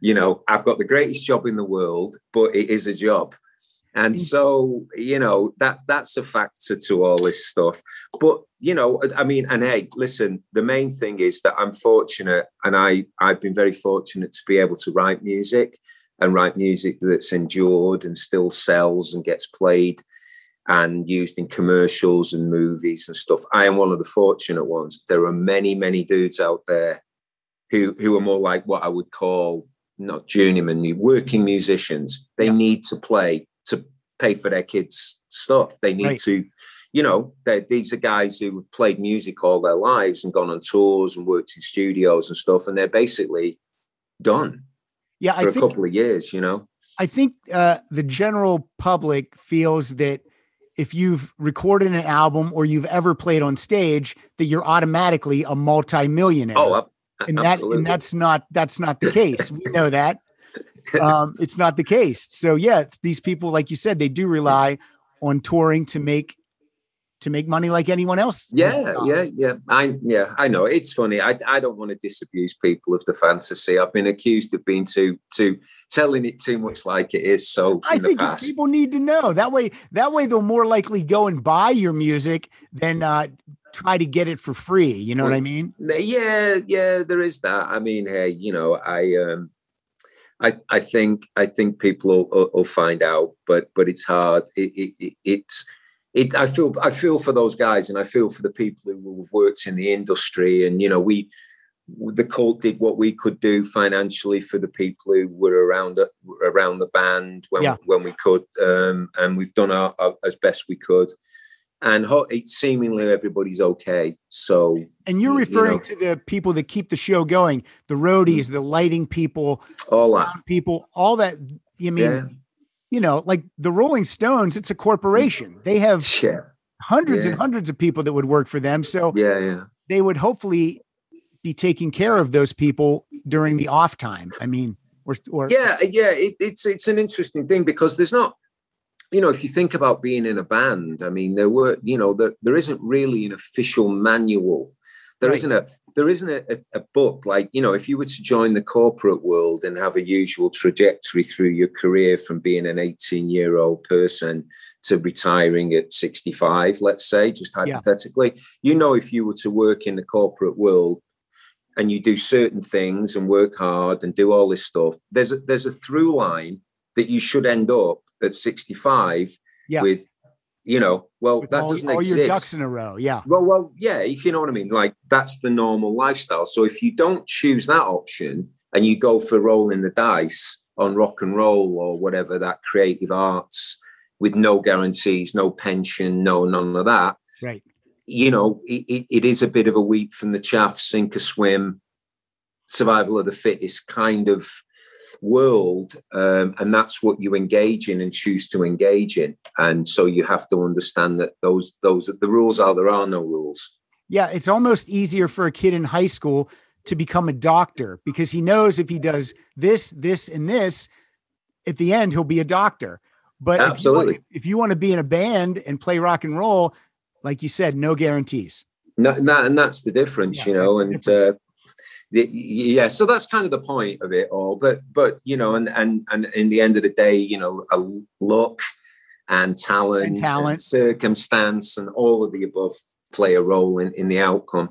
You know, I've got the greatest job in the world, but it is a job. And mm. so, you know, that that's a factor to all this stuff. But you know, I mean, and hey, listen, the main thing is that I'm fortunate, and I I've been very fortunate to be able to write music and write music that's endured and still sells and gets played and used in commercials and movies and stuff. I am one of the fortunate ones. There are many, many dudes out there who who are more like what I would call not journeyman, working musicians. They Yeah. need to play pay for their kids' stuff. They need Right. to, you know, these are guys who have played music all their lives and gone on tours and worked in studios and stuff, and they're basically done Yeah, for I a think couple of years. You know, I think uh, the general public feels that if you've recorded an album or you've ever played on stage, that you're automatically a multimillionaire. oh, ab- and that absolutely. and that's not that's not the case. we know that. [LAUGHS] Um, it's not the case. So yeah, these people, like you said, they do rely on touring to make to make money like anyone else. Yeah, yeah, yeah. I yeah, I know. It's funny. I I don't want to disabuse people of the fantasy. I've been accused of being too too telling it too much like it is. So I think people need to know that way. That way, they'll more likely go and buy your music than uh, try to get it for free. You know what I mean? yeah, yeah, there is that. I mean, hey, you know, I um, I I think I think people will, will, find out, but but it's hard. It, it, it it's. It, I feel I feel for those guys, and I feel for the people who have worked in the industry. And you know, we the cult did what we could do financially for the people who were around around the band when Yeah. when we could, um, and we've done our, our as best we could. And ho- it seemingly everybody's okay. So And you're You- you referring know. to the people that keep the show going, the roadies, mm. the lighting people, all that, people, all that. You mean, yeah, you know, like the Rolling Stones, it's a corporation. Mm. They have yeah, hundreds and hundreds of people that would work for them. So yeah, yeah. they would hopefully be taking care of those people during the off time. I mean, or, or yeah yeah it, it's it's an interesting thing because there's not you know if you think about being in a band i mean there were you know there, there isn't really an official manual There Right. not a there isn't a, a, a book like you know if you were to join the corporate world and have a usual trajectory through your career from being an 18 year old person to retiring at 65 let's say just Yeah. hypothetically you know if you were to work in the corporate world and you do certain things and work hard and do all this stuff there's a, there's a through line that you should end up at 65 Yeah. with you know well with that all, doesn't all exist your ducks in a row. Yeah. well, well, yeah, if you know what I mean. Like that's the normal lifestyle. So if you don't choose that option and you go for rolling the dice on rock and roll or whatever that creative arts with no guarantees, no pension, no none of that, Right. you know, it, it, it is a bit of a weep from the chaff, sink or swim, survival of the fittest kind of world. Um, and that's what you engage in and choose to engage in. And so you have to understand that those those the rules are there are no rules. Yeah. It's almost easier for a kid in high school to become a doctor because he knows if he does this, this, and this, at the end, he'll be a doctor. But if you want- Absolutely. if you want to be in a band and play rock and roll, like you said, no guarantees. No, and, that, and that's the difference, Yeah, you know. And uh, yeah so that's kind of the point of it all but but you know and and and in the end of the day you know a luck and talent And talent. circumstance and all of the above play a role in in the outcome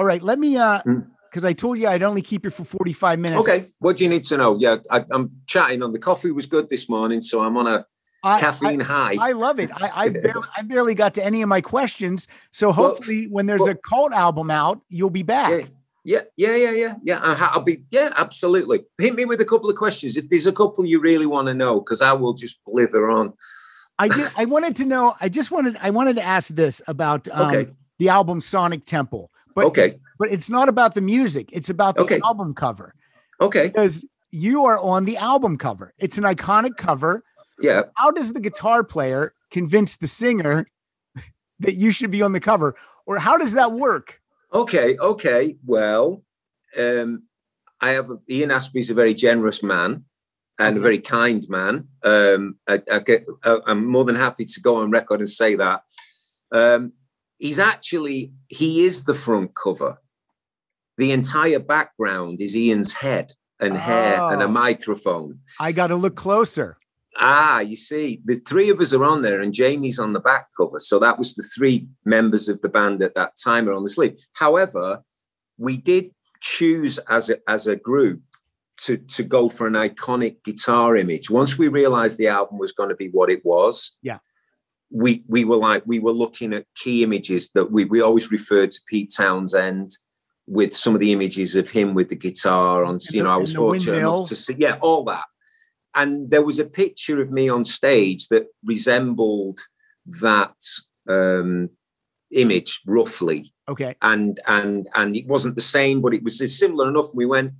All right, let me uh Mm. because I told you I'd only keep you for 45 minutes. okay what do you need to know yeah I, i'm chatting on the coffee was good this morning so i'm on a I, caffeine high I, I love it. I I [LAUGHS] barely, I barely got to any of my questions. So hopefully when there's well- a cult album out, you'll be back. Yeah, yeah, yeah, yeah, yeah. yeah. I- I'll be, yeah, absolutely. Hit me with a couple of questions. If there's a couple you really want to know, because I will just blither on. I did I wanted to know, I just wanted I wanted to ask this about um, Okay. the album Sonic Temple. But Okay. but it's not about the music, it's about the Okay. album cover. Okay. Because you are on the album cover. It's an iconic cover. Yeah. How does the guitar player convince the singer [LAUGHS] that you should be on the cover? Or how does that work? Okay. Okay. Well, um, I have a, Ian Astbury's a very generous man and a very kind man. Um, I, I get, I, I'm more than happy to go on record and say that. Um, he's actually he is the front cover. The entire background is Ian's head and hair and a Oh. microphone. I got to look closer. Ah, you see, the three of us are on there, and Jamie's on the back cover. So that was the three members of the band at that time are on the sleeve. However, we did choose as a as a group to to go for an iconic guitar image. Once we realized the album was going to be what it was, Yeah. We we were like we were looking at key images that we we always referred to Pete Townshend with some of the images of him with the guitar on. You know, I was fortunate windmill. enough to see, yeah, all that and there was a picture of me on stage that resembled that um, image roughly Okay. and and and it wasn't the same but it was similar enough we went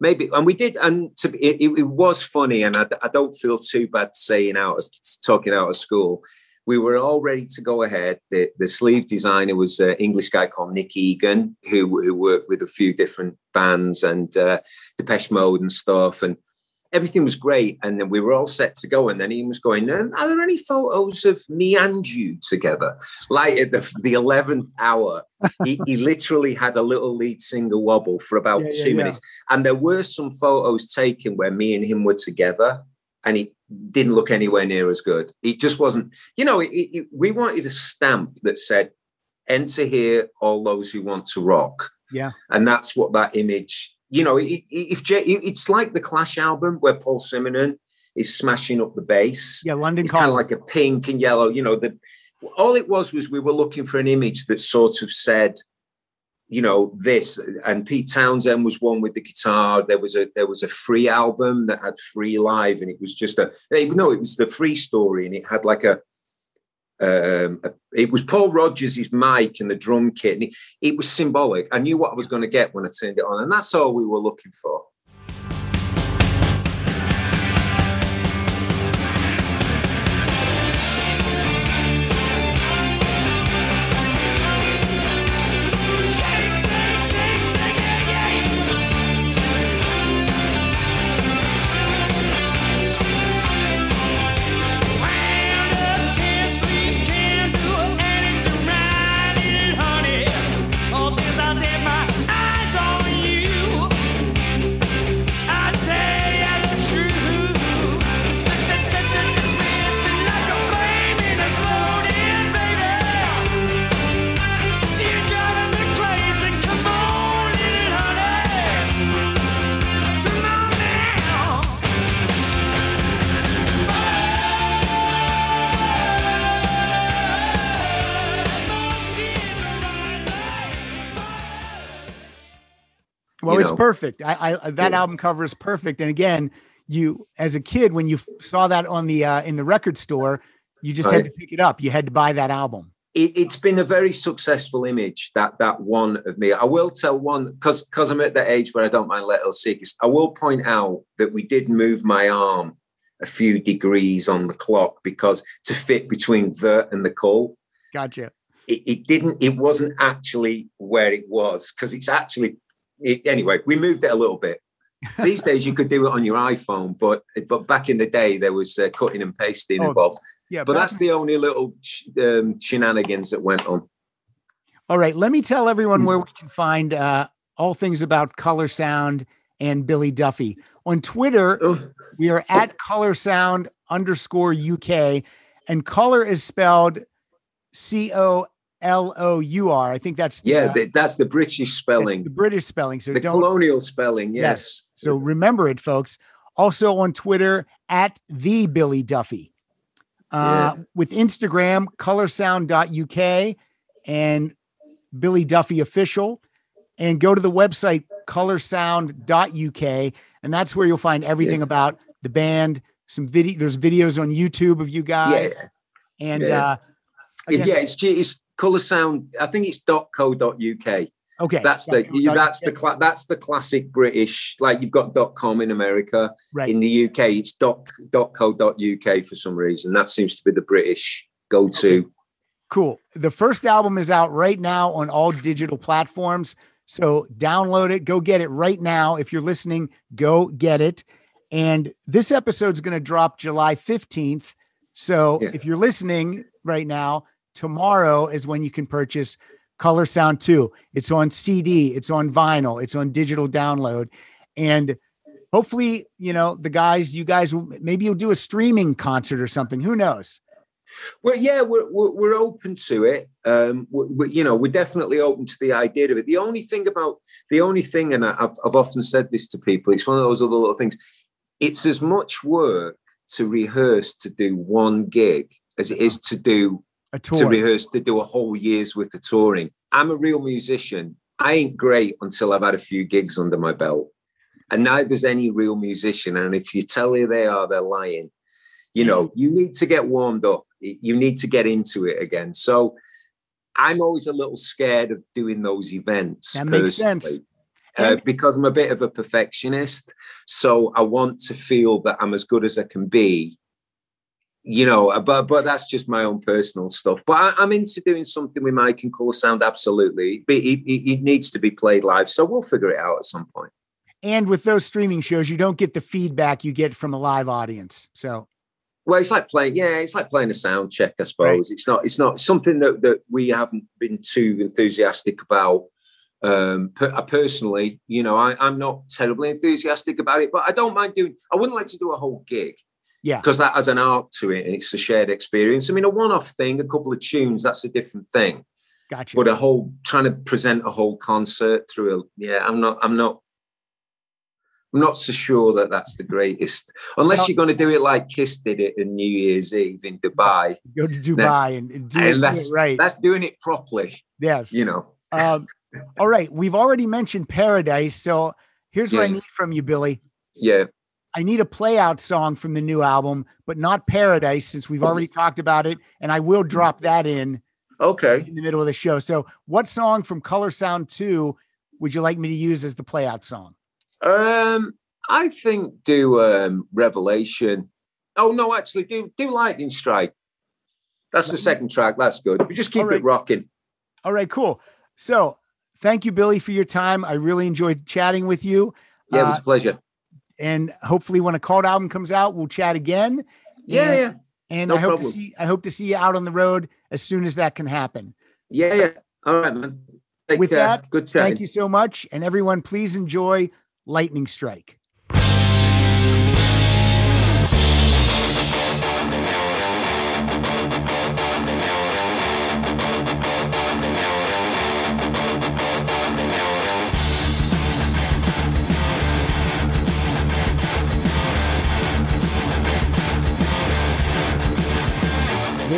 maybe and we did and to, it, it was funny and I, I don't feel too bad saying out talking out of school we were all ready to go ahead. The, the sleeve designer was an english guy called nick egan who, who worked with a few different bands and uh, depeche mode and stuff and everything was great and then we were all set to go and then he was going um, are there any photos of me and you together? Like at the, the 11th hour he, he literally had a little lead singer wobble for about Yeah, yeah, two yeah. minutes and there were some photos taken where me and him were together and it didn't look anywhere near as good it just wasn't you know it, it, we wanted a stamp that said enter here all those who want to rock Yeah. and that's what that image you know it, if J- it's like the clash album where paul simonon is smashing up the bass Yeah. London it's kind of like a pink and yellow you know the all it was was we were looking for an image that sort of said you know this and pete townshend was one with the guitar. There was a there was a free album that had free live and it was just a eh, no it was the free story and it had like a um a, it was paul rodgers' mic and the drum kit and it, it was symbolic. I knew what i was going to get when i turned it on and that's all we were looking for Well, it's know. perfect. I, I that Yeah. album cover is perfect. And again, you as a kid when you saw that on the uh, in the record store, you just had to pick it up. You had to buy that album. it, it's been a very successful image that that one of me. I will tell one because because I'm at the age where I don't mind little secrets. I will point out that we did move my arm a few degrees on the clock because to fit between the and the Cult. Gotcha. It, it didn't. It wasn't actually where it was because it's actually. It, anyway, we moved it a little bit. These days you could do it on your iPhone, but but back in the day there was uh, cutting and pasting Oh, involved. Yeah, But that's the only little sh- um, shenanigans that went on. All right, let me tell everyone where we can find uh, all things about Color Sound and Billy Duffy. On Twitter, Oh, we are at Color Sound underscore UK, and color is spelled C O L O U R. I think that's the, yeah, uh, th- that's the British spelling, the British spelling. So the don't colonial spelling. Yes. Yes. so remember it, folks. Also on Twitter at the Billy Duffy. Uh, with Instagram, colorsound.uk and Billy Duffy official. And go to the website colorsound.uk. And that's where you'll find everything about the band. Some video, there's videos on YouTube of you guys. Yeah. And Yeah. uh again- yeah, it's it's color sound. I think it's .co.uk. okay. That's the dot that's the cla- that's the classic British. Like you've got .com in America. right. In the UK, it's dot .co.uk for some reason. That seems to be the British go-to. Cool. The first album is out right now on all digital platforms. So download it, go get it right now. If you're listening, go get it. And this episode's going to drop July 15th. So Yeah. if you're listening right now, tomorrow is when you can purchase Color Sound 2. It's on CD, it's on vinyl, it's on digital download. And hopefully, you know, the guys, you guys, maybe you'll do a streaming concert or something. Who knows? Well, yeah, we're, we're, we're open to it. Um, we, we- you know, we're definitely open to the idea of it. The only thing about the only thing, and I- I've, I've often said this to people, it's one of those other little things. It's as much work to rehearse to do one gig as it is to do to rehearse to do a whole year's worth of touring. I'm a real musician. I ain't great until I've had a few gigs under my belt. And neither's any real musician. And if you tell you they are, they're lying. You know, you need to get warmed up. You need to get into it again. So I'm always a little scared of doing those events. That makes sense. Uh, because I'm a bit of a perfectionist. So I want to feel that I'm as good as I can be you know, uh, but but that's just my own personal stuff. But I, I'm into doing something with Mike and Color Sound, absolutely. But it, it, it needs to be played live, so we'll figure it out at some point. And with those streaming shows, you don't get the feedback you get from a live audience. So Well, it's like playing, yeah, it's like playing a sound check, I suppose. It's not, it's not something that that we haven't been too enthusiastic about. Um, per, uh, personally, you know, I, I'm not terribly enthusiastic about it, but I don't mind doing. I wouldn't like to do a whole gig. Yeah. because that has an arc to it it's a shared experience. I mean, a one-off thing, a couple of tunes, that's a different thing. gotcha. But a whole trying to present a whole concert through a yeah, I'm not, I'm not, I'm not so sure that that's the greatest. Unless Well- you're going to do it like Kiss did it in New Year's Eve in Dubai, [LAUGHS] Go to Dubai and, and do, it, and do that's it right. That's doing it properly, yes. you know. Um, [LAUGHS] all right. We've already mentioned Paradise. So here's what I need from you, Billy. Yeah, I need a play out song from the new album, but not Paradise, since we've already talked about it. And I will drop that in okay. in the middle of the show. So, what song from Color Sound 2 would you like me to use as the play out song? Um, I think do um Revelation. Oh no, actually do do Lightning Strike. That's the second track. That's good. We just keep right. it rocking. All right, cool. So, thank you, Billy, for your time. I really enjoyed chatting with you. Yeah, it was Uh, a pleasure. And hopefully, when a Cult album comes out, we'll chat again. Yeah, and, yeah, And No I hope problem. to see I hope to see you out on the road as soon as that can happen. yeah, yeah. All right, man. Take With care. that, good chatting. Thank you so much. And everyone, please enjoy Lightning Strike.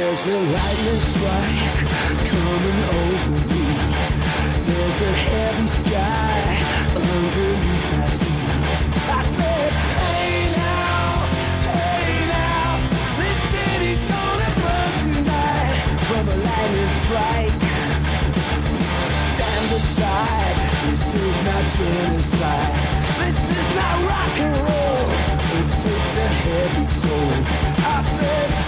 There's a lightning strike coming over me. There's a heavy sky underneath my feet. I said, hey now, hey now, this city's gonna burn tonight from a lightning strike. Stand aside. This is not genocide. This is not rock and roll. It takes a heavy toll. I said,